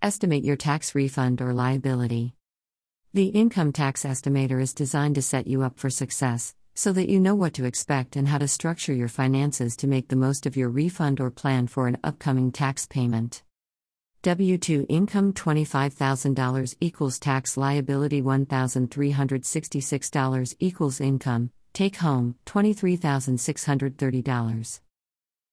Estimate your tax refund or liability. The income tax estimator is designed to set you up for success, so that you know what to expect and how to structure your finances to make the most of your refund or plan for an upcoming tax payment. W 2 income $25,000 equals tax liability $1,366 equals income, take home $23,630.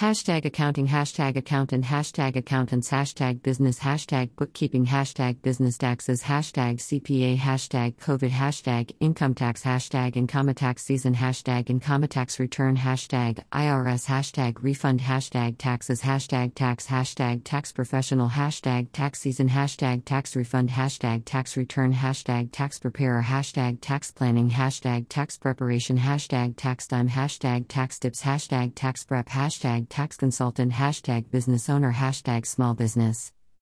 Hashtag accounting, hashtag accountant, hashtag accountants, hashtag business, hashtag bookkeeping, hashtag business taxes, hashtag CPA, hashtag COVID, hashtag income tax, hashtag income tax season, hashtag income tax return, hashtag IRS, hashtag refund, hashtag taxes, hashtag tax, hashtag tax professional, hashtag tax season, hashtag tax refund, hashtag tax return, hashtag tax preparer, hashtag tax planning, hashtag tax preparation, hashtag tax time, hashtag tax tips, hashtag tax prep, hashtag tax consultant hashtag business owner hashtag small business